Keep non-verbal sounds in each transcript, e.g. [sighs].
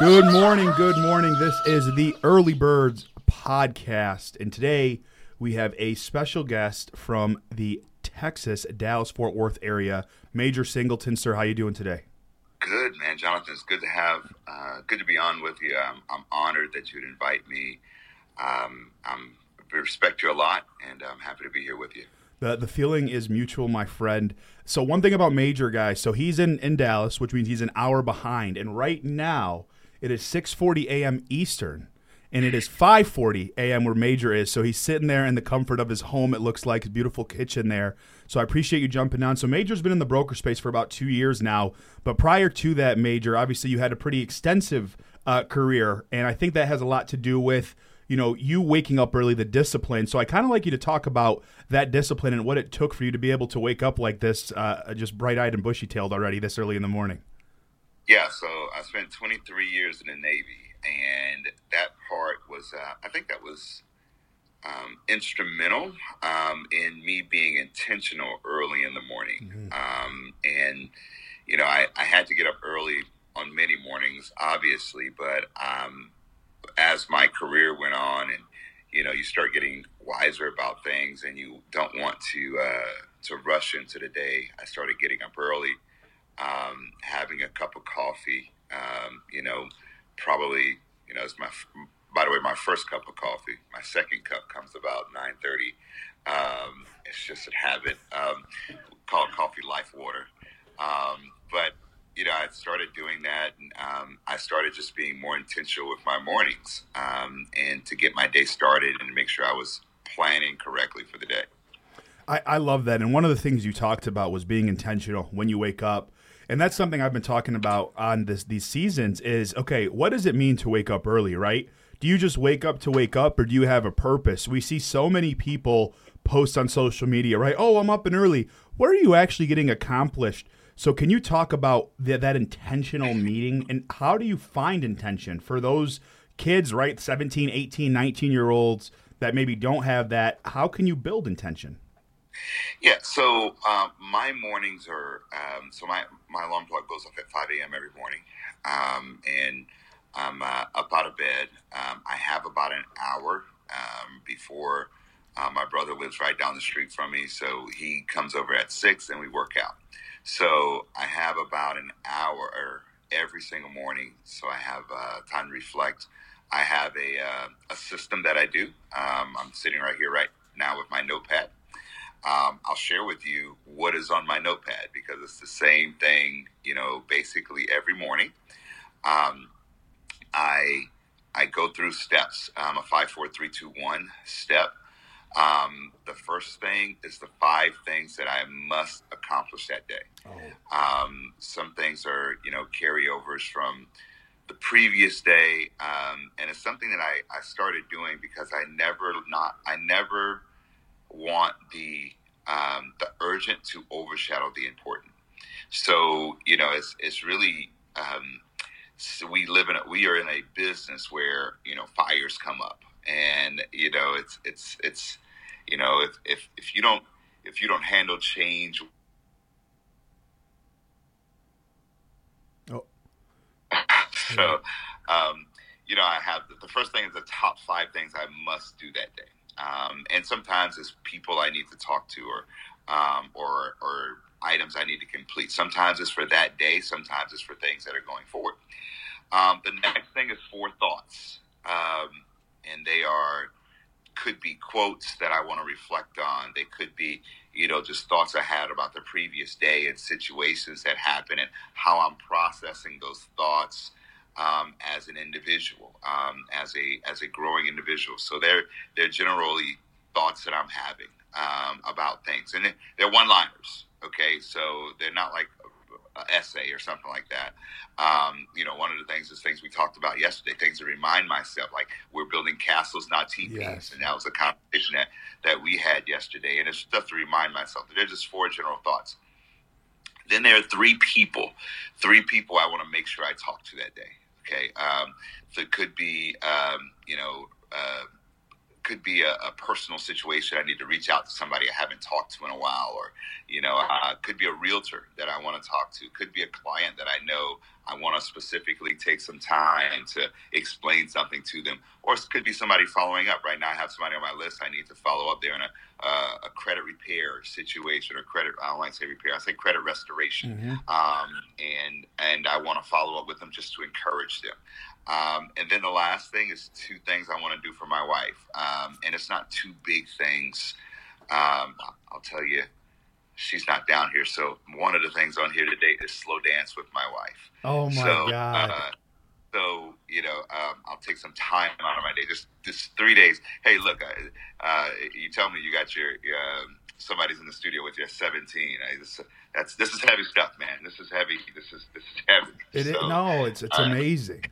Good morning, good morning. This is the Early Birds podcast, and today we have a special guest from the Texas Dallas Fort Worth area, Major Singleton. Sir, how you doing today? Good, man, Jonathan. It's good to have, uh, good to be on with you. I'm, I'm honored that you'd invite me. Um, I'm I respect you a lot, and I'm happy to be here with you. The, the feeling is mutual, my friend. So one thing about Major, guys. So he's in, in Dallas, which means he's an hour behind, and right now it is 6:40 a.m. Eastern, and it is 5:40 a.m. where Major is. So he's sitting there in the comfort of his home. It looks like beautiful kitchen there. So I appreciate you jumping on. So Major's been in the broker space for about two years now, but prior to that, Major, obviously you had a pretty extensive uh, career, and I think that has a lot to do with you know you waking up early the discipline so i kind of like you to talk about that discipline and what it took for you to be able to wake up like this uh, just bright-eyed and bushy-tailed already this early in the morning yeah, so I spent 23 years in the Navy, and that part was, uh, I think that was um, instrumental um, in me being intentional early in the morning. Mm-hmm. Um, and, you know, I, I, had to get up early on many mornings, obviously, but um, as my career went on and, you know, you start getting wiser about things and you don't want to, uh, to rush into the day, I started getting up early um, having a cup of coffee. Um, you know, probably you know it's my. By the way, my first cup of coffee. My second cup comes about nine thirty. Um, it's just a habit um, called coffee life water. Um, but you know, I started doing that, and um, I started just being more intentional with my mornings, and to get my day started and make sure I was planning correctly for the day. I, I love that. And one of the things you talked about was being intentional when you wake up and that's something I've been talking about on this these seasons is okay, what does it mean to wake up early, right? Do you just wake up to wake up or do you have a purpose? We see so many people post on social media, right? Oh, I'm up and early. What are you actually getting accomplished? So can you talk about the, that intentional meeting and how do you find intention for those kids, right? 17, 18, 19 year olds that maybe don't have that. How can you build intention? Yeah, so um, my mornings are um, so my my alarm clock goes off at five a.m. every morning, um, and I'm uh, up out of bed. Um, I have about an hour um, before uh, my brother lives right down the street from me, so he comes over at six and we work out. So I have about an hour every single morning, so I have uh, time to reflect. I have a uh, a system that I do. Um, I'm sitting right here right now with my notepad um, I'll share with you what is on my notepad because it's the same thing, you know, basically every morning. Um, I I go through steps. Um, a five, four, three, two, one step. Um, the first thing is the five things that I must accomplish that day. Oh. Um, some things are, you know, carryovers from the previous day, um, and it's something that I, I started doing because I never not I never want the um, the urgent to overshadow the important. So you know, it's it's really um, so we live in a, we are in a business where you know fires come up, and you know it's it's it's you know if if if you don't if you don't handle change. Oh. [laughs] so, um, you know, I have the first thing is the top five things I must do that day. Um, and sometimes it's people I need to talk to or, um, or, or items I need to complete. Sometimes it's for that day. Sometimes it's for things that are going forward. Um, the next thing is four thoughts. Um, and they are, could be quotes that I want to reflect on. They could be, you know, just thoughts I had about the previous day and situations that happened and how I'm processing those thoughts um, as an individual, um, as a as a growing individual. So they're they're generally thoughts that I'm having um, about things, and they're one liners. Okay, so they're not like an essay or something like that. Um, you know, one of the things is things we talked about yesterday, things to remind myself, like we're building castles, not teepees. Yes. And that was a conversation that, that we had yesterday. And it's stuff to remind myself. That they're just four general thoughts. Then there are three people, three people I want to make sure I talk to that day. Okay, um, so it could be um, you know uh, could be a, a, personal situation. I need to reach out to somebody I haven't talked to in a while, or you know, uh, could be a realtor that I want to talk to. Could be a client that I know I want to specifically take some time to explain something to them, or it could be somebody following up. Right now, I have somebody on my list. I need to follow up there in a, uh, a credit repair situation or credit. I don't like to say repair. I say credit restoration, mm-hmm. um, and and I want to follow up with them just to encourage them. Um, and then the last thing is two things I want to do for my wife. Um, and it's not two big things. Um, I'll tell you, she's not down here. So one of the things on here today is slow dance with my wife. Oh my so, God. Uh, so, you know, um, I'll take some time out of my day, just, just three days. Hey, look, uh, uh, you tell me you got your, um, somebody's in the studio with you at 17. I, this, that's, this is heavy stuff, man. This is heavy. This is, this is heavy. It so, is, no, it's, it's uh, amazing.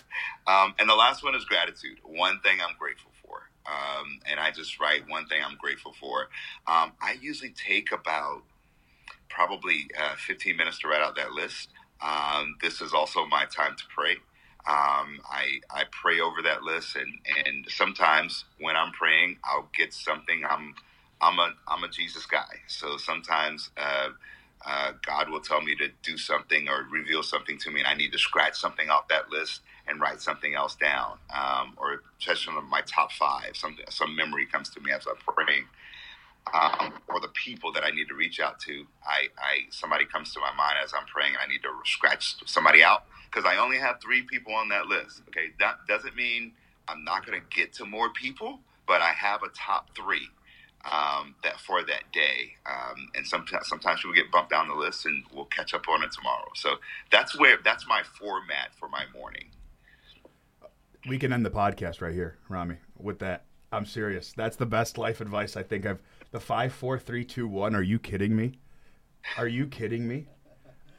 [laughs] Um, and the last one is gratitude. One thing I'm grateful for. Um, and I just write one thing I'm grateful for. Um, I usually take about probably uh, 15 minutes to write out that list. Um, this is also my time to pray. Um, I, I pray over that list, and, and sometimes when I'm praying, I'll get something. I'm I'm a I'm a Jesus guy, so sometimes uh, uh, God will tell me to do something or reveal something to me, and I need to scratch something off that list and write something else down, um, or just one of my top five. Some some memory comes to me as I'm praying, um, or the people that I need to reach out to. I, I somebody comes to my mind as I'm praying, I need to scratch somebody out because I only have three people on that list. Okay, that doesn't mean I'm not going to get to more people, but I have a top three um, that for that day. Um, and sometimes sometimes people get bumped down the list, and we'll catch up on it tomorrow. So that's where that's my format for my morning we can end the podcast right here, Rami. With that, I'm serious. That's the best life advice I think I've. The five, four, three, two, one. Are you kidding me? Are you kidding me?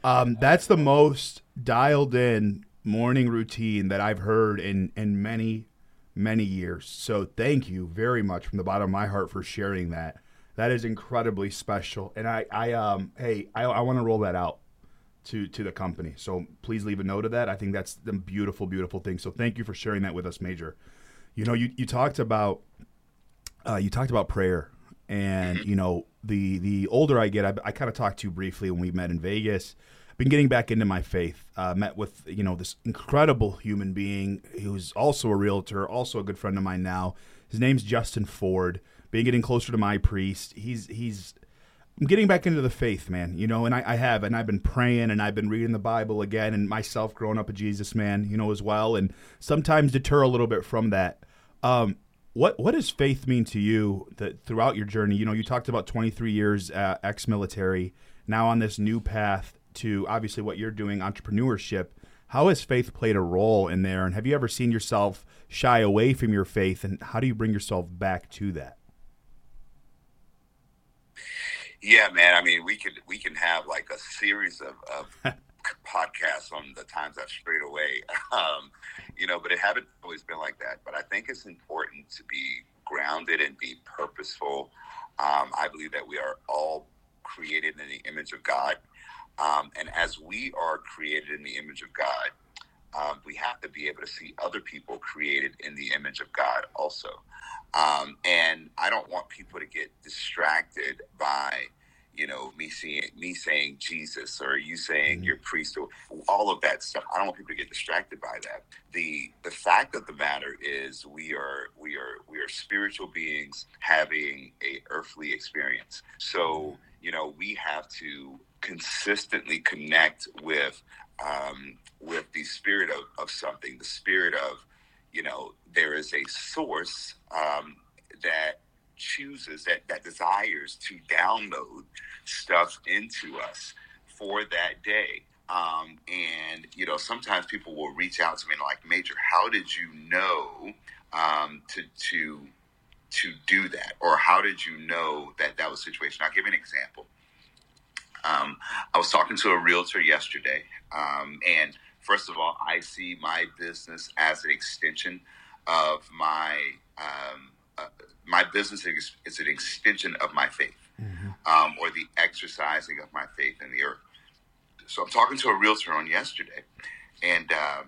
Um, that's the most dialed in morning routine that I've heard in in many, many years. So thank you very much from the bottom of my heart for sharing that. That is incredibly special. And I, I um, hey, I, I want to roll that out to to the company. So please leave a note of that. I think that's the beautiful, beautiful thing. So thank you for sharing that with us, Major. You know, you, you talked about uh, you talked about prayer, and you know the the older I get, I, I kind of talked to you briefly when we met in Vegas. Been getting back into my faith. Uh, met with you know this incredible human being who's also a realtor, also a good friend of mine now. His name's Justin Ford. Been getting closer to my priest. He's he's I'm getting back into the faith, man. You know, and I, I, have, and I've been praying, and I've been reading the Bible again, and myself growing up a Jesus man, you know, as well, and sometimes deter a little bit from that. Um, what what does faith mean to you that throughout your journey? You know, you talked about 23 years uh, ex-military, now on this new path to obviously what you're doing, entrepreneurship. How has faith played a role in there, and have you ever seen yourself shy away from your faith, and how do you bring yourself back to that? Yeah, man. I mean, we could we can have like a series of, of [laughs] podcasts on the times I've strayed away. [laughs] Um, you know, but it haven't always been like that. But I think it's important to be grounded and be purposeful. Um, I believe that we are all created in the image of God, um, and as we are created in the image of God, um, we have to be able to see other people created in the image of God also. Um, and I don't want people to get distracted by, you know, me seeing me saying Jesus or you saying mm-hmm. your priest or all of that stuff. I don't want people to get distracted by that. The the fact of the matter is we are we are we are spiritual beings having a earthly experience. So, you know, we have to consistently connect with um, with the spirit of, of something, the spirit of you know, there is a source um, that chooses, that, that desires to download stuff into us for that day. Um, and, you know, sometimes people will reach out to me like, Major, how did you know um, to, to, to do that? Or how did you know that that was a situation? I'll give you an example. Um, I was talking to a realtor yesterday, um, and first of all, I see my business as an extension of my um, uh, my business is, an extension of my faith, mm-hmm. um, or the exercising of my faith in the earth. So I'm talking to a realtor on yesterday, and uh,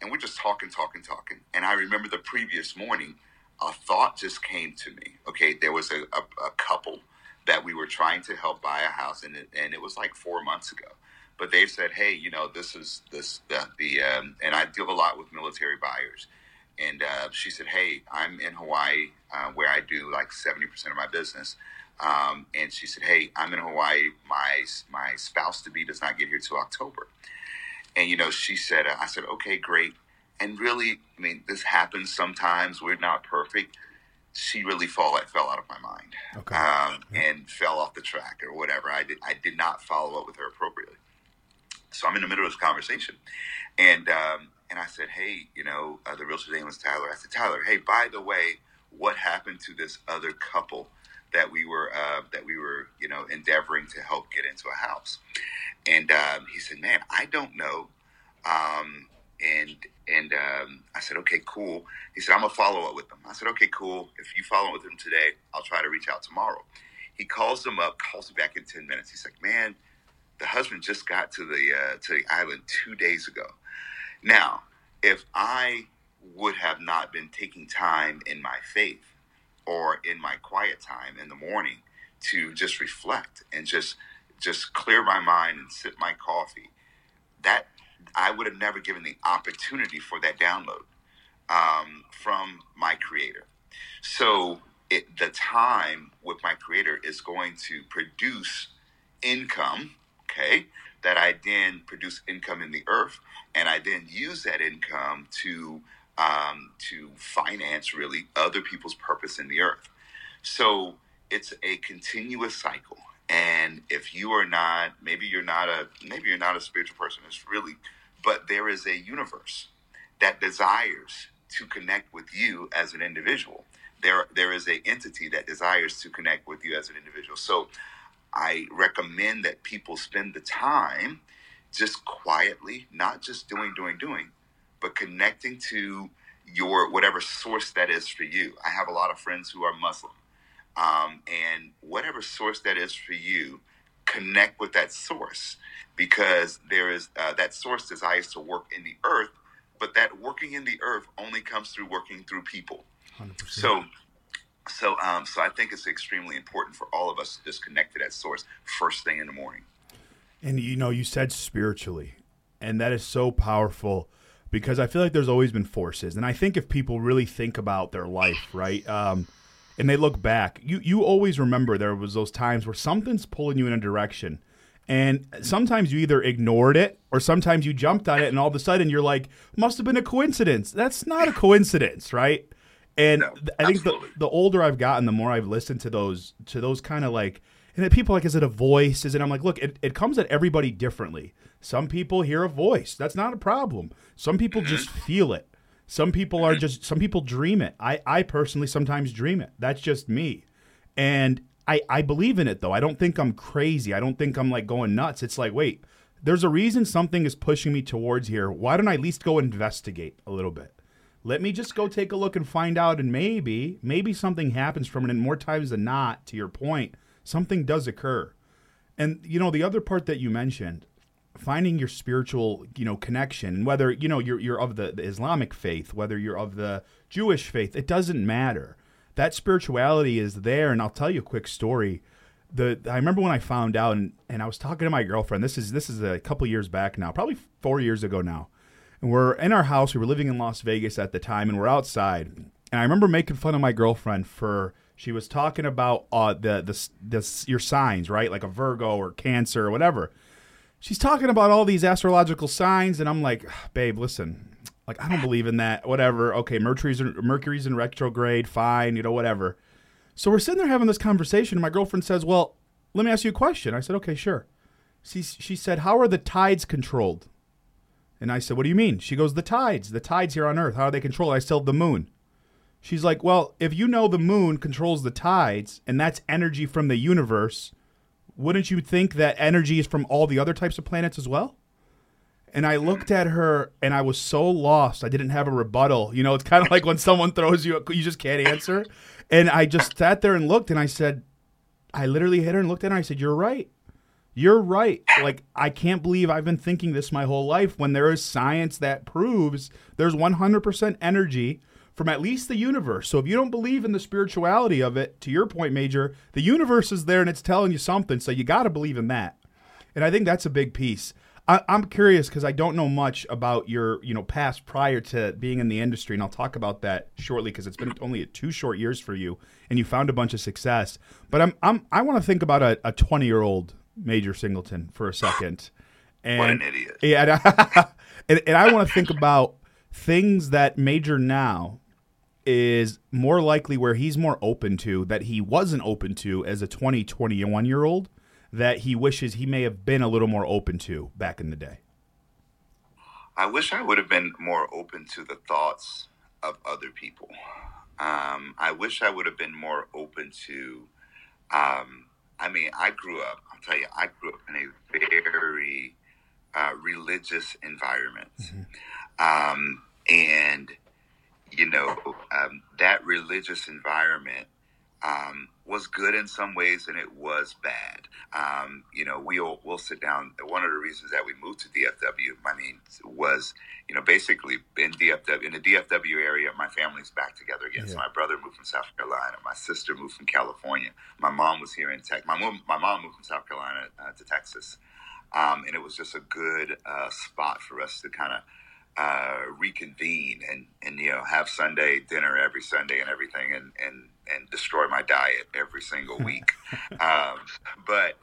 and we're just talking, talking, talking. And I remember the previous morning, a thought just came to me. Okay, there was a, a, a couple that we were trying to help buy a house, and it, and it was like four months ago. But they said, hey, you know, this is this the, the um, and I deal a lot with military buyers. And uh, she said, hey, I'm in Hawaii uh, where I do like 70% of my business. Um, and she said, hey, I'm in Hawaii. My my spouse to be does not get here till October. And you know, she said, uh, I said, okay, great. And really, I mean, this happens sometimes. We're not perfect she really fall fell out of my mind okay. um, and fell off the track or whatever. I did I did not follow up with her appropriately. So I'm in the middle of this conversation, and um, and I said, hey, you know, uh, the realtor's name was Tyler. I said, Tyler, hey, by the way, what happened to this other couple that we were uh, that we were you know endeavoring to help get into a house? And um, he said, man, I don't know. Um, and and um, I said, okay, cool. He said, I'm gonna follow up with them. I said, okay, cool. If you follow up with them today, I'll try to reach out tomorrow. He calls them up, calls me back in ten minutes. He's like, man, the husband just got to the uh, to the island two days ago. Now, if I would have not been taking time in my faith or in my quiet time in the morning to just reflect and just just clear my mind and sip my coffee, that I would have never given the opportunity for that download um, from my creator. So it, the time with my creator is going to produce income, okay, that I then produce income in the earth, and I then use that income to um, to finance really other people's purpose in the earth. So it's a continuous cycle. And if you are not, maybe you're not a, maybe you're not a spiritual person. It's really but there is a universe that desires to connect with you as an individual. There, there is a entity that desires to connect with you as an individual. So, I recommend that people spend the time just quietly, not just doing, doing, doing, but connecting to your whatever source that is for you. I have a lot of friends who are Muslim, um, and whatever source that is for you, connect with that source because there is uh, that source desires to work in the earth, but that working in the earth only comes through working through people. 100%. So, so, um, so I think it's extremely important for all of us to just connect to that source first thing in the morning. And you know, you said spiritually, and that is so powerful because I feel like there's always been forces, and I think if people really think about their life, right? Um, and they look back, you you always remember there was those times where something's pulling you in a direction and sometimes you either ignored it or sometimes you jumped on it and all of a sudden you're like, must have been a coincidence. That's not a coincidence, right? And no, I think the, the older I've gotten, the more I've listened to those to those kind of like and people like, is it a voice? Is it? I'm like, look, it, it comes at everybody differently. Some people hear a voice. That's not a problem. Some people just feel it. Some people are just some people dream it. I, I personally sometimes dream it. That's just me. And I, I believe in it though. I don't think I'm crazy. I don't think I'm like going nuts. It's like, wait, there's a reason something is pushing me towards here. Why don't I at least go investigate a little bit? Let me just go take a look and find out, and maybe, maybe something happens from it. And more times than not, to your point, something does occur. And you know, the other part that you mentioned, finding your spiritual, you know, connection, whether you know you're you're of the, the Islamic faith, whether you're of the Jewish faith, it doesn't matter that spirituality is there. And I'll tell you a quick story. The I remember when I found out, and, and I was talking to my girlfriend. This is this is a couple years back now, probably four years ago now. And we're in our house. We were living in Las Vegas at the time, and we're outside. And I remember making fun of my girlfriend for she was talking about uh, the, the the your signs, right? Like a Virgo or Cancer or whatever. She's talking about all these astrological signs, and I'm like, babe, listen, like I don't believe in that. Whatever. Okay, Mercury's in, Mercury's in retrograde. Fine, you know, whatever. So we're sitting there having this conversation, and my girlfriend says, "Well, let me ask you a question." I said, "Okay, sure." She she said, "How are the tides controlled?" And I said, "What do you mean?" She goes, "The tides. The tides here on Earth. How are they controlled?" I said, "The moon." She's like, "Well, if you know the moon controls the tides, and that's energy from the universe." Wouldn't you think that energy is from all the other types of planets as well? And I looked at her and I was so lost. I didn't have a rebuttal. You know, it's kind of like when someone throws you, you just can't answer. And I just sat there and looked and I said, I literally hit her and looked at her and I said, You're right. You're right. Like, I can't believe I've been thinking this my whole life when there is science that proves there's 100% energy from at least the universe. So if you don't believe in the spirituality of it, to your point, Major, the universe is there and it's telling you something. So you got to believe in that. And I think that's a big piece. I, am curious because I don't know much about your, you know, past prior to being in the industry, and I'll talk about that shortly because it's been only two short years for you, and you found a bunch of success. But I'm, I'm I want to think about a 20 year old Major Singleton for a second. And, [laughs] what an idiot! Yeah, [laughs] and, and I want to think about things that Major now is more likely where he's more open to that he wasn't open to as a 20, 21 year old that he wishes he may have been a little more open to back in the day? I wish I would have been more open to the thoughts of other people. Um, I wish I would have been more open to. Um, I mean, I grew up. I'll tell you, I grew up in a very uh, religious environment, mm-hmm. um, and you know um, that religious environment um, was good in some ways and it was bad. Um, you know, we'll we'll sit down. One of the reasons that we moved to DFW, I mean, was you know basically in DFW in the DFW area, my family's back together again. Yeah. So my brother moved from South Carolina, my sister moved from California, my mom was here in Texas. My mom my mom moved from South Carolina uh, to Texas, um, and it was just a good uh, spot for us to kind of uh, reconvene and, and you know have Sunday dinner every Sunday and everything and and and destroy my diet every single [laughs] week. um, but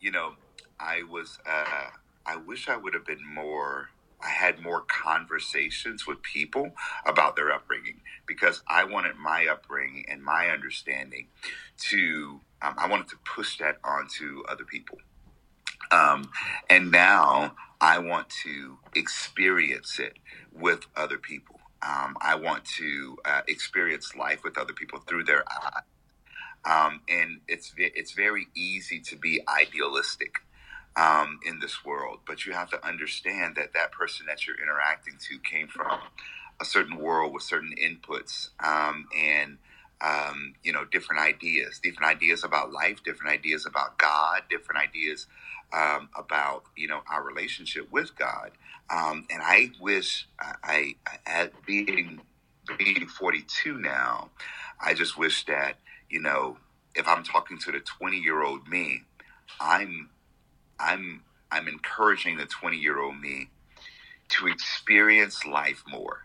you know, I was uh, I wish I would have been more. I had more conversations with people about their upbringing because I wanted my upbringing and my understanding to. Um, I wanted to push that onto other people. Um, and now I want to experience it with other people. Um, I want to uh, experience life with other people through their eyes. Um, and it's it's very easy to be idealistic um, in this world, but you have to understand that that person that you're interacting to came from a certain world with certain inputs um, and um, you know different ideas, different ideas about life, different ideas about God, different ideas um, about you know our relationship with God. Um, and I wish I, I, at being being 42 now, I just wish that you know if I'm talking to the 20 year old me, I'm I'm I'm encouraging the 20 year old me to experience life more,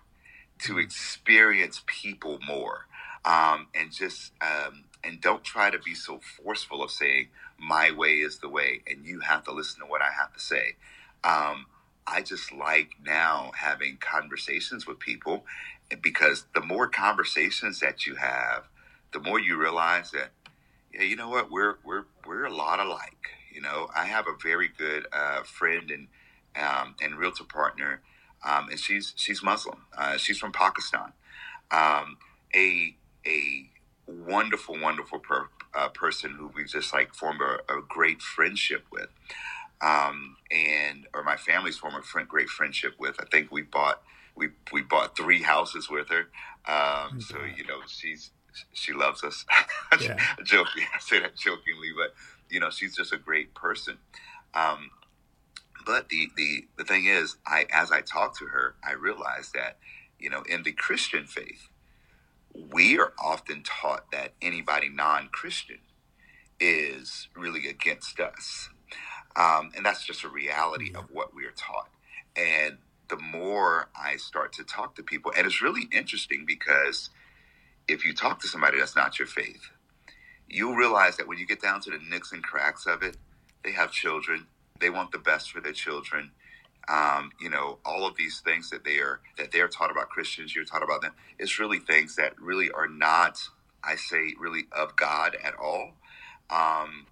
to mm-hmm. experience people more, um, and just um, and don't try to be so forceful of saying my way is the way and you have to listen to what I have to say. Um, I just like now having conversations with people because the more conversations that you have, the more you realize that, yeah, you know what, we're we're we're a lot alike. You know, I have a very good uh, friend and um, and realtor partner, um, and she's she's Muslim. Uh, she's from Pakistan. Um, a a wonderful, wonderful per, uh, person who we just like formed a, a great friendship with. Um, and or my family's formed a friend, great friendship with. I think we bought we we bought three houses with her. Um, so you know she's she loves us. [laughs] Yeah. Joking, [laughs] I say that jokingly, but you know she's just a great person. Um, but the, the the thing is, I as I talked to her, I realized that you know in the Christian faith, we are often taught that anybody non Christian is really against us. Um, and that's just a reality of what we are taught. And the more I start to talk to people, and it's really interesting because if you talk to somebody that's not your faith, you'll realize that when you get down to the nicks and cracks of it, they have children, they want the best for their children um, you know, all of these things that they are that they're taught about Christians, you're taught about them. It's really things that really are not, I say, really of God at all. Um,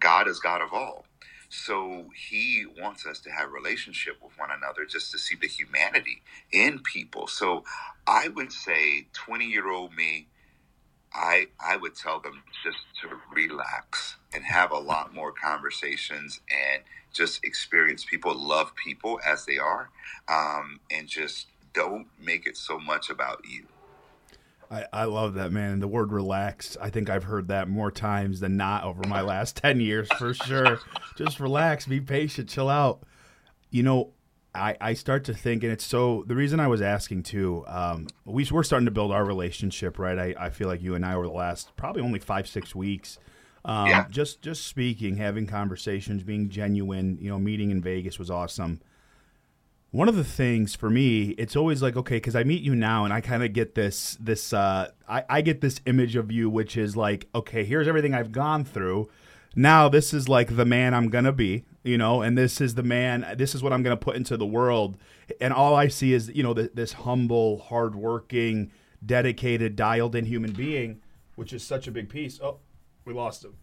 God is God of all. So he wants us to have relationship with one another just to see the humanity in people. So I would say 20 year old me, I I would tell them just to relax and have a lot more conversations and just experience people, love people as they are, um, and just don't make it so much about you. I, I love that man. The word relax. I think I've heard that more times than not over my last ten years for sure. [laughs] just relax, be patient, chill out. You know, I, I start to think, and it's so the reason I was asking too. Um, we we're starting to build our relationship, right? I, I feel like you and I over the last probably only five six weeks, um, Yeah. just just speaking, having conversations, being genuine. You know, meeting in Vegas was awesome. One of the things for me, it's always like okay, because I meet you now, and I kind of get this this uh, I, I get this image of you, which is like okay, here's everything I've gone through. Now this is like the man I'm gonna be, you know, and this is the man. This is what I'm gonna put into the world, and all I see is you know th- this humble, hardworking, dedicated, dialed-in human being, which is such a big piece. Oh, we lost him.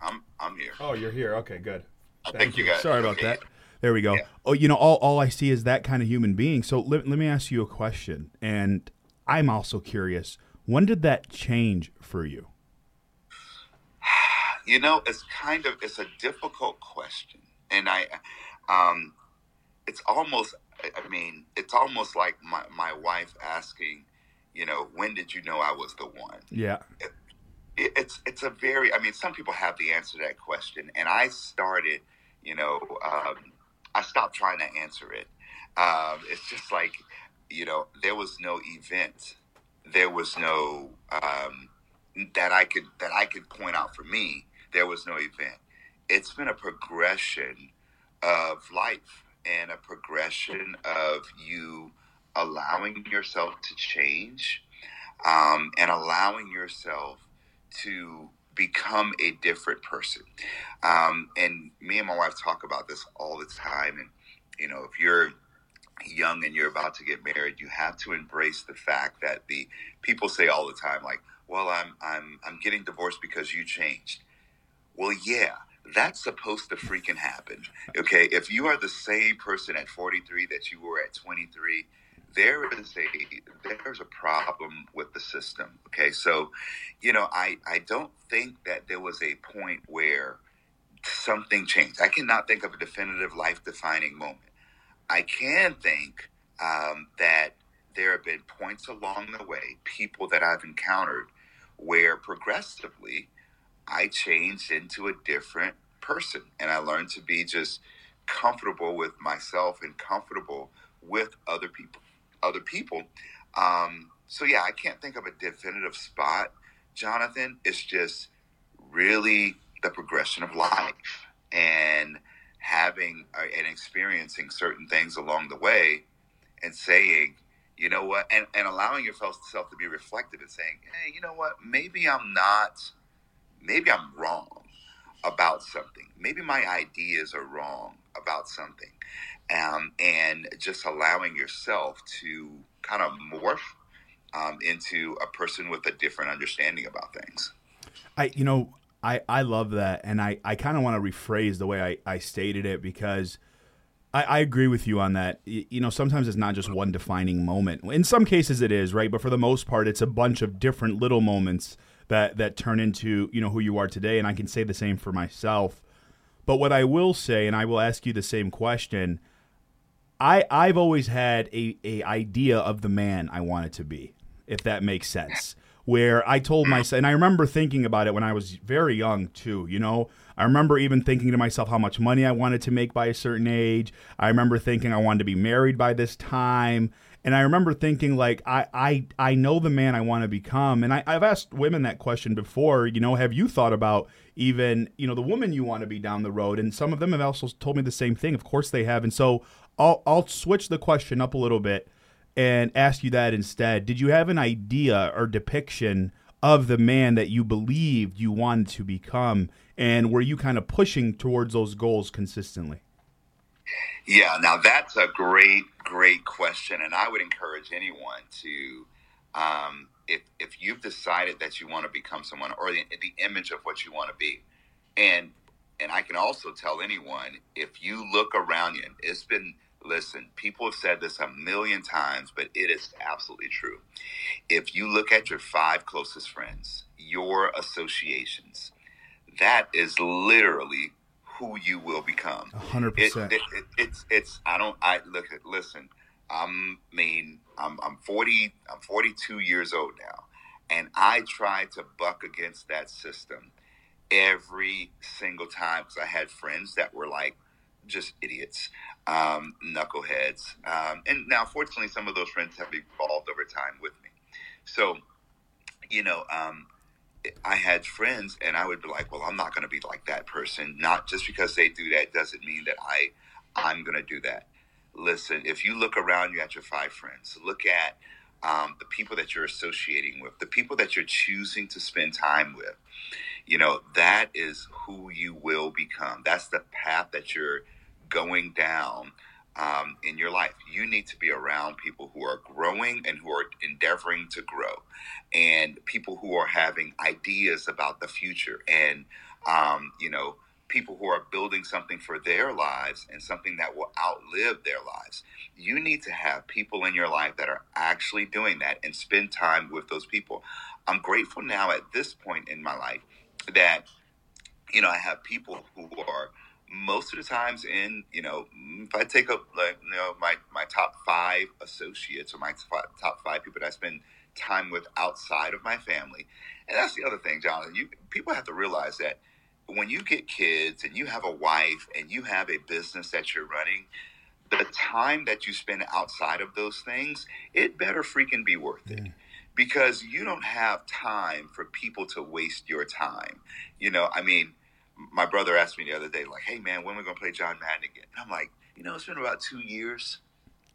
I'm I'm here. Oh, you're here. Okay, good. Thank, think you got. Sorry about okay. that. There we go. Yeah. Oh, you know, all, all I see is that kind of human being. So let, let me ask you a question. And I'm also curious when did that change for you? [sighs] You know, it's kind of it's a difficult question, and I, um, it's almost. I I mean, it's almost like my my wife asking, you know, when did you know I was the one? Yeah. it, it's it's a very I mean some people have the answer to that question and I started you know um, I stopped trying to answer it. Um, it's just like you know there was no event. There was no um, that I could that I could point out for me there was no event. It's been a progression of life and a progression of you allowing yourself to change um, and allowing yourself to become a different person. Um, and me and my wife talk about this all the time. And, you know, if you're young and you're about to get married, you have to embrace the fact that the people say all the time, like, well, I'm, I'm, I'm getting divorced because you changed. Well, yeah, that's supposed to freaking happen. Okay. If you are the same person at 43 that you were at 23, there is a there's a problem with the system okay? So you know i i don't think that there was a point where something changed. I cannot think of a definitive life defining moment. I can think um, that there have been points along the way people that i've encountered where progressively i changed into a different person and i learned to be just comfortable with myself and comfortable with other people other people. Um, so yeah, I can't think of a definitive spot, Jonathan. It's just really the progression of life and having uh, and experiencing certain things along the way, and saying, you know what, and, and allowing yourself to be reflective and saying, hey, you know what, maybe I'm not, maybe I'm wrong about something. Maybe my ideas are wrong about something um, and just allowing yourself to kind of morph um, into a person with a different understanding about things. I, you know, I, I love that. And I, I kind of want to rephrase the way I, I stated it because I, I agree with you on that. Y- You know, sometimes it's not just one defining moment. In some cases it is, right? But for the most part, it's a bunch of different little moments that, that turn into, you know, who you are today. And I can say the same for myself. But what I will say, and I will ask you the same question, I I've always had a, a idea of the man I wanted to be, if that makes sense. Where I told myself, and I remember thinking about it when I was very young too. You know, I remember even thinking to myself how much money I wanted to make by a certain age. I remember thinking I wanted to be married by this time. And I remember thinking like I I, I know the man I want to become. And I, I've asked women that question before, you know, have you thought about even, you know, the woman you want to be down the road? And some of them have also told me the same thing. Of course they have. And so I'll I'll switch the question up a little bit and ask you that instead. Did you have an idea or depiction of the man that you believed you wanted to become? And were you kind of pushing towards those goals consistently? Yeah, now that's a great, great question, and I would encourage anyone to, um, if if you've decided that you want to become someone or the, the image of what you want to be, and and I can also tell anyone if you look around you, it's been listen, people have said this a million times, but it is absolutely true. If you look at your five closest friends, your associations, that is literally who you will become. Hundred It, percent. it, it, it's it's I don't I look at listen. I'm mean I'm I'm 40 I'm 42 years old now, and I try to buck against that system every single time because I had friends that were like just idiots. um, knuckleheads. Um, and now, fortunately, some of those friends have evolved over time with me. So, you know, um, I had friends, and I would be like, "Well, I'm not going to be like that person. Not just because they do that doesn't mean that I, I'm going to do that." Listen, if you look around, you at your five friends. Look at um, the people that you're associating with, the people that you're choosing to spend time with. You know, that is who you will become. That's the path that you're going down um, in your life. You need to be around people who are growing and who are endeavoring to grow, and people who are having ideas about the future, and um, you know, people who are building something for their lives and something that will outlive their lives. You need to have people in your life that are actually doing that and spend time with those people. I'm grateful now at this point in my life that you know I have people who are most of the times in you know mm, if i take up like you know my my top five associates or my top five people that i spend time with outside of my family. And that's the other thing jonathan you people have to realize that when you get kids and you have a wife and you have a business that you're running the time that you spend outside of those things it better freaking be worth it. Because you don't have time for people to waste your time. You know i mean my brother asked me the other day, like, "Hey man, when are we gonna play John Madden again?" And I'm like, you know, it's been about two years,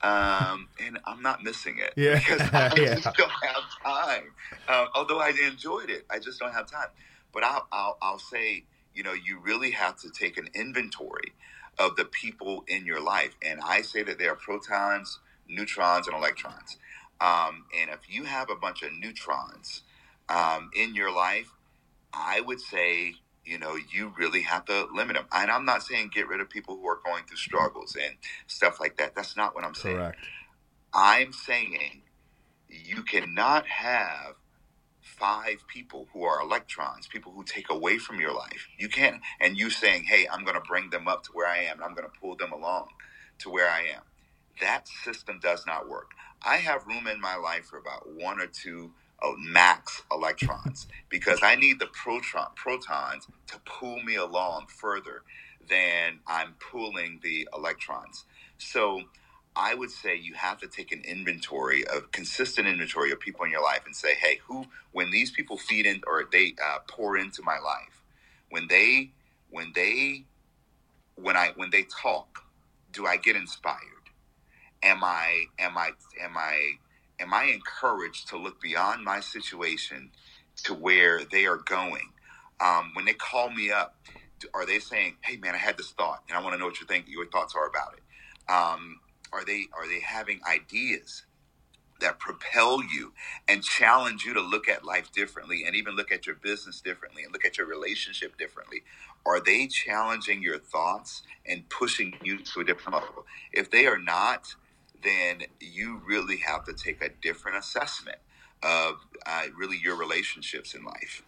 um, [laughs] and I'm not missing it Yeah. [laughs] because [laughs] I Yeah. just don't have time. Um, although I enjoyed it, I just don't have time. But I'll, I'll I'll say, you know, you really have to take an inventory of the people in your life, and I say that there are protons, neutrons, and electrons. Um, and if you have a bunch of neutrons um, in your life, I would say, you know, you really have to limit them. And I'm not saying get rid of people who are going through struggles and stuff like that. That's not what I'm saying. Correct. I'm saying you cannot have five people who are electrons, people who take away from your life. You can't, and you saying, hey, I'm going to bring them up to where I am and I'm going to pull them along to where I am. That system does not work. I have room in my life for about one or two uh, max electrons because I need the proton, protons to pull me along further than I'm pulling the electrons. So I would say you have to take an inventory of consistent inventory of people in your life and say, hey, who when these people feed in or they uh, pour into my life, when they when they when I when they talk, do I get inspired? Am I am I am I am I encouraged to look beyond my situation to where they are going? Um, when they call me up, are they saying, "Hey, man, I had this thought, and I want to know what you think. Your thoughts are about it." Um, are they are they having ideas that propel you and challenge you to look at life differently, and even look at your business differently, and look at your relationship differently? Are they challenging your thoughts and pushing you to a different level? If they are not, then you really have to take a different assessment of uh, really your relationships in life.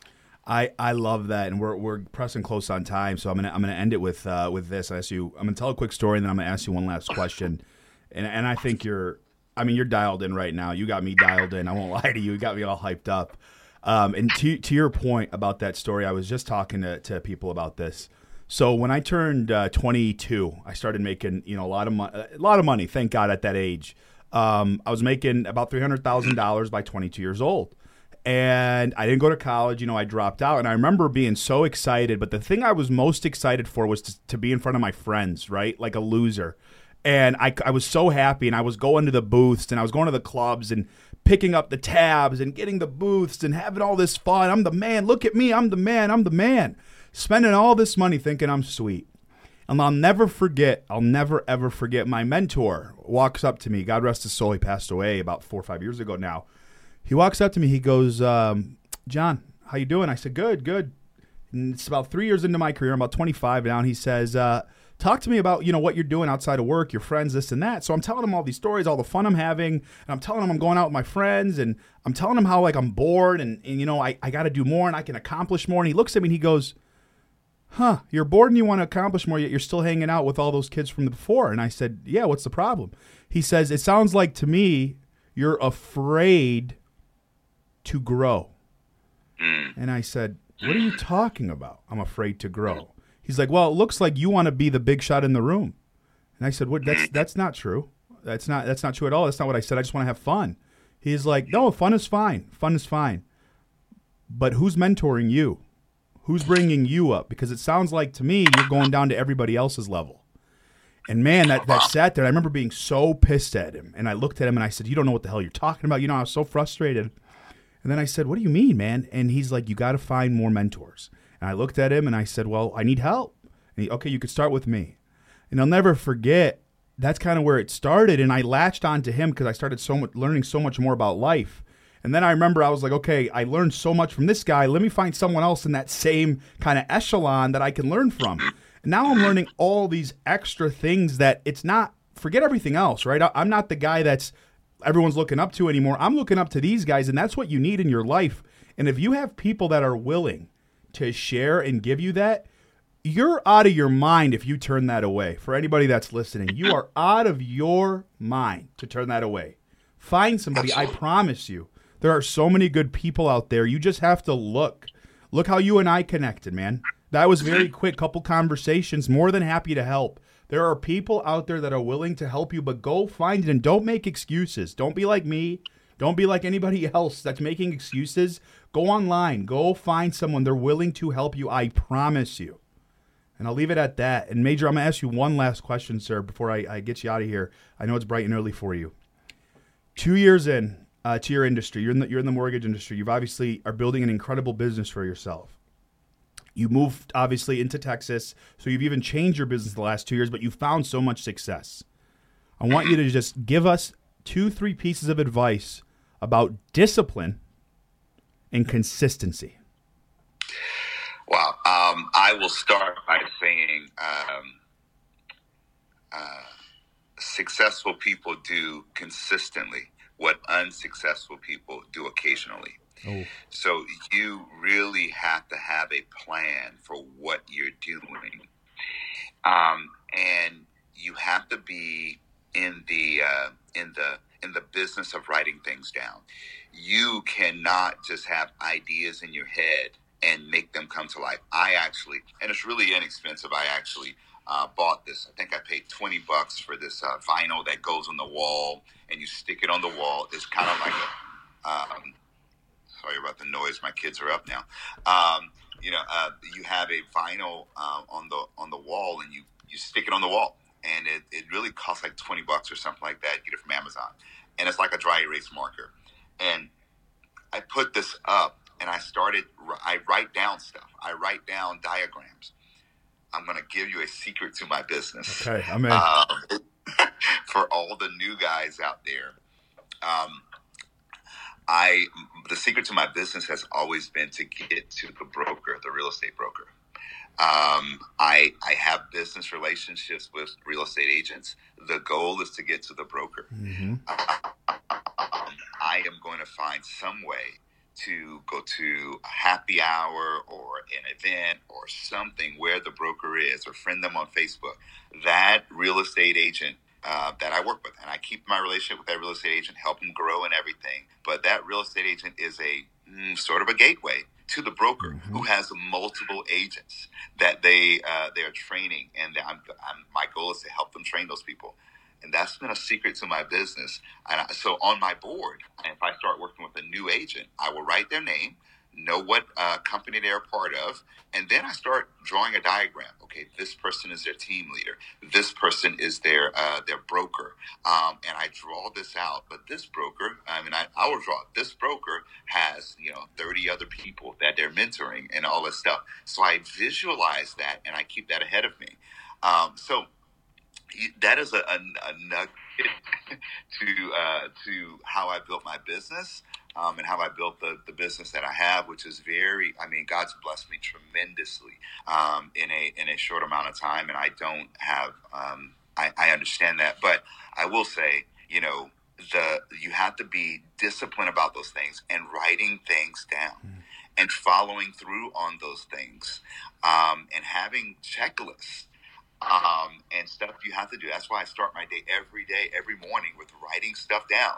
I, I love that, and we're, we're pressing close on time, so I'm gonna I'm gonna end it with uh, with this. I ask you, I'm gonna tell a quick story, and then I'm gonna ask you one last question, [laughs] and and I think you're, I mean, you're dialed in right now. You got me dialed in. I won't [laughs] lie to you. You got me all hyped up. Um, and to to your point about that story, I was just talking to, to people about this. So when I turned uh, 22, I started making you know a lot of money, a lot of money. Thank God at that age, um, I was making about three hundred thousand dollars by 22 years old and I didn't go to college. You know, I dropped out, and I remember being so excited. But the thing I was most excited for was to, to be in front of my friends, right, like a loser. And I, I was so happy, and I was going to the booths, and I was going to the clubs, and picking up the tabs, and getting the booths, and having all this fun. I'm the man. Look at me. I'm the man. I'm the man. Spending all this money thinking I'm sweet. And I'll never forget, I'll never ever forget my mentor walks up to me. God rest his soul, he passed away about four or five years ago now. He walks up to me, he goes, um, John, how you doing? I said, good, good. And it's about three years into my career, I'm about 25 now, and he says, uh, talk to me about, you know, what you're doing outside of work, your friends, this and that. So I'm telling him all these stories, all the fun I'm having, and I'm telling him I'm going out with my friends, and I'm telling him how, like, I'm bored, and, and you know, I, I got to do more, and I can accomplish more. And he looks at me and he goes, huh, you're bored and you want to accomplish more, yet you're still hanging out with all those kids from the before. And I said, yeah, what's the problem? He says, it sounds like to me you're afraid to grow. Hmm. And I said, what are you talking about? I'm afraid to grow. He's like, well, it looks like you want to be the big shot in the room. And I said, "What? That's hmm. that's not true. That's not that's not true at all. That's not what I said. I just want to have fun." He's like, "No, fun is fine. Fun is fine." But who's mentoring you? Who's bringing you up? Because it sounds like to me you're going down to everybody else's level. And man, that, that sat there. I remember being so pissed at him. And I looked at him and I said, You don't know what the hell you're talking about. You know, I was so frustrated. And then I said, What do you mean, man? And he's like, You got to find more mentors. And I looked at him and I said, Well, I need help. And he, okay, you could start with me. And I'll never forget that's kind of where it started. And I latched onto him because I started so much learning so much more about life. And then I remember I was like, okay, I learned so much from this guy. Let me find someone else in that same kind of echelon that I can learn from. And now I'm learning all these extra things that it's not, forget everything else, right? I'm not the guy that's everyone's looking up to anymore. I'm looking up to these guys, and that's what you need in your life. And if you have people that are willing to share and give you that, you're out of your mind if you turn that away. For anybody that's listening, you are out of your mind to turn that away. Find somebody, I promise you. There are so many good people out there. You just have to look. Look how you and I connected, man. That was very mm-hmm. quick, couple conversations. More than happy to help. There are people out there that are willing to help you, but go find it and don't make excuses. Don't be like me. Don't be like anybody [laughs] else that's making excuses. Go online. Go find someone. They're willing to help you. I promise you. And I'll leave it at that. And Major, I'm going to ask you one last question, sir, before I, I, get you out of here. I know it's bright and early for you. Two years in uh, to your industry, you're in the you're in the mortgage industry. You've obviously are building an incredible business for yourself. You moved obviously into Texas, so you've even changed your business the last two years, but you found so much success. I want you to just give us two, three pieces of advice about discipline and consistency. Wow. Um, I will start by saying um, uh, successful people do consistently what unsuccessful people do occasionally. Oh. So you really have to have a plan for what you're doing, um, and you have to be in the uh, in the in the business of writing things down. You cannot just have ideas in your head and make them come to life. I actually, and it's really inexpensive. I actually uh, bought this. I think I paid twenty bucks for this uh, vinyl that goes on the wall, and you stick it on the wall. It's kind of like a. Um, sorry about the noise. My kids are up now. Um, you know, uh, you have a vinyl uh, on the on the wall, and you you stick it on the wall, and it, it really costs like twenty bucks or something like that. You get it from Amazon, and it's like a dry erase marker. And I put this up and I started, I write down stuff. I write down diagrams. I'm going to give you a secret to my business. Okay, I'm in. Um, [laughs] for all the new guys out there, um, I the secret to my business has always been to get to the broker, the real estate broker. Um, I I have business relationships with real estate agents. The goal is to get to the broker. Mm-hmm. I am going to find some way to go to a happy hour or an event or something where the broker is or friend them on Facebook, that real estate agent uh, that I work with, and I keep my relationship with that real estate agent, help them grow and everything. But that real estate agent is a mm, sort of a gateway to the broker mm-hmm. who has multiple agents that they uh, they are training, and I'm, I'm, my goal is to help them train those people and that's been a secret to my business. And I, so on my board, if I start working with a new agent, I will write their name, know what uh, company they're part of, and then I start drawing a diagram. Okay, this person is their team leader. This person is their uh, their broker, um, and I draw this out. But this broker, I mean, I, I will draw. This broker has you know thirty other people that they're mentoring and all this stuff. So I visualize that, and I keep that ahead of me. Um, so that is a, a, a nugget [laughs] to uh, to how I built my business um, and how I built the, the business that I have, which is very. I mean, God's blessed me tremendously um, in a in a short amount of time, and I don't have. Um, I, I understand that, but I will say, you know, the you have to be disciplined about those things and writing things down. Mm. And following through on those things, um, and having checklists um, and stuff you have to do. That's why I start my day every day, every morning with writing stuff down.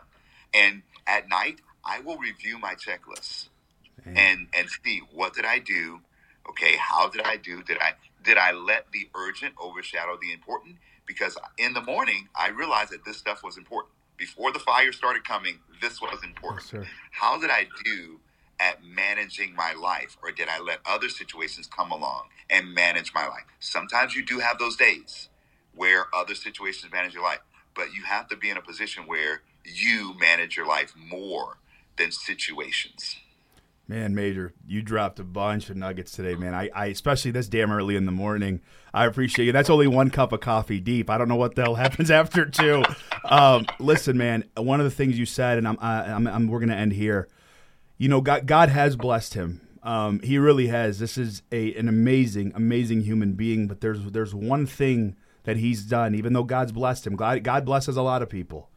And at night, I will review my checklist and and see what did I do. Okay, how did I do? Did I did I let the urgent overshadow the important? because in the morning I realized that this stuff was important. Before the fire started coming, this was important. Yes, How did I do at managing my life, or did I let other situations come along and manage my life? Sometimes you do have those days where other situations manage your life, but you have to be in a position where you manage your life more than situations. Man, Major, you dropped a bunch of nuggets today, man. I, I especially this damn early in the morning. I appreciate you. That's only one cup of coffee deep. I don't know what the hell [laughs] happens after two. Um, listen, man. One of the things you said, and I'm, I, I'm, I'm we're gonna end here. You know, God, God has blessed him. Um, he really has. This is a an amazing, amazing human being. But there's there's one thing that he's done. Even though God's blessed him, God, God blesses a lot of people,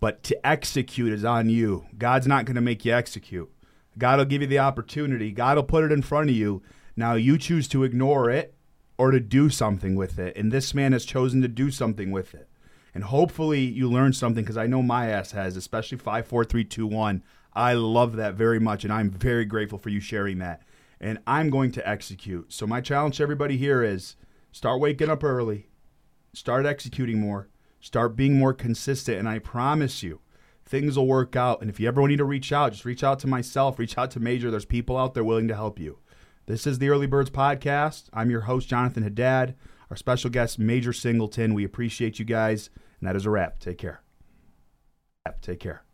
but to execute is on you. God's not going to make you execute. God will give you the opportunity. God will put it in front of you. Now you choose to ignore it or to do something with it. And this man has chosen to do something with it. And hopefully you learn something because I know my ass has, especially 54321. I love that very much. And I'm very grateful for you sharing that. And I'm going to execute. So my challenge to everybody here is start waking up early, start executing more, start being more consistent. And I promise you, things will work out. And if you ever need to reach out, just reach out to myself, reach out to Major. There's people out there willing to help you. This is the Early Birds Podcast. I'm your host, Jonathan Haddad. Our special guest, Major Singleton. We appreciate you guys. And that is a wrap. Take care. Take care.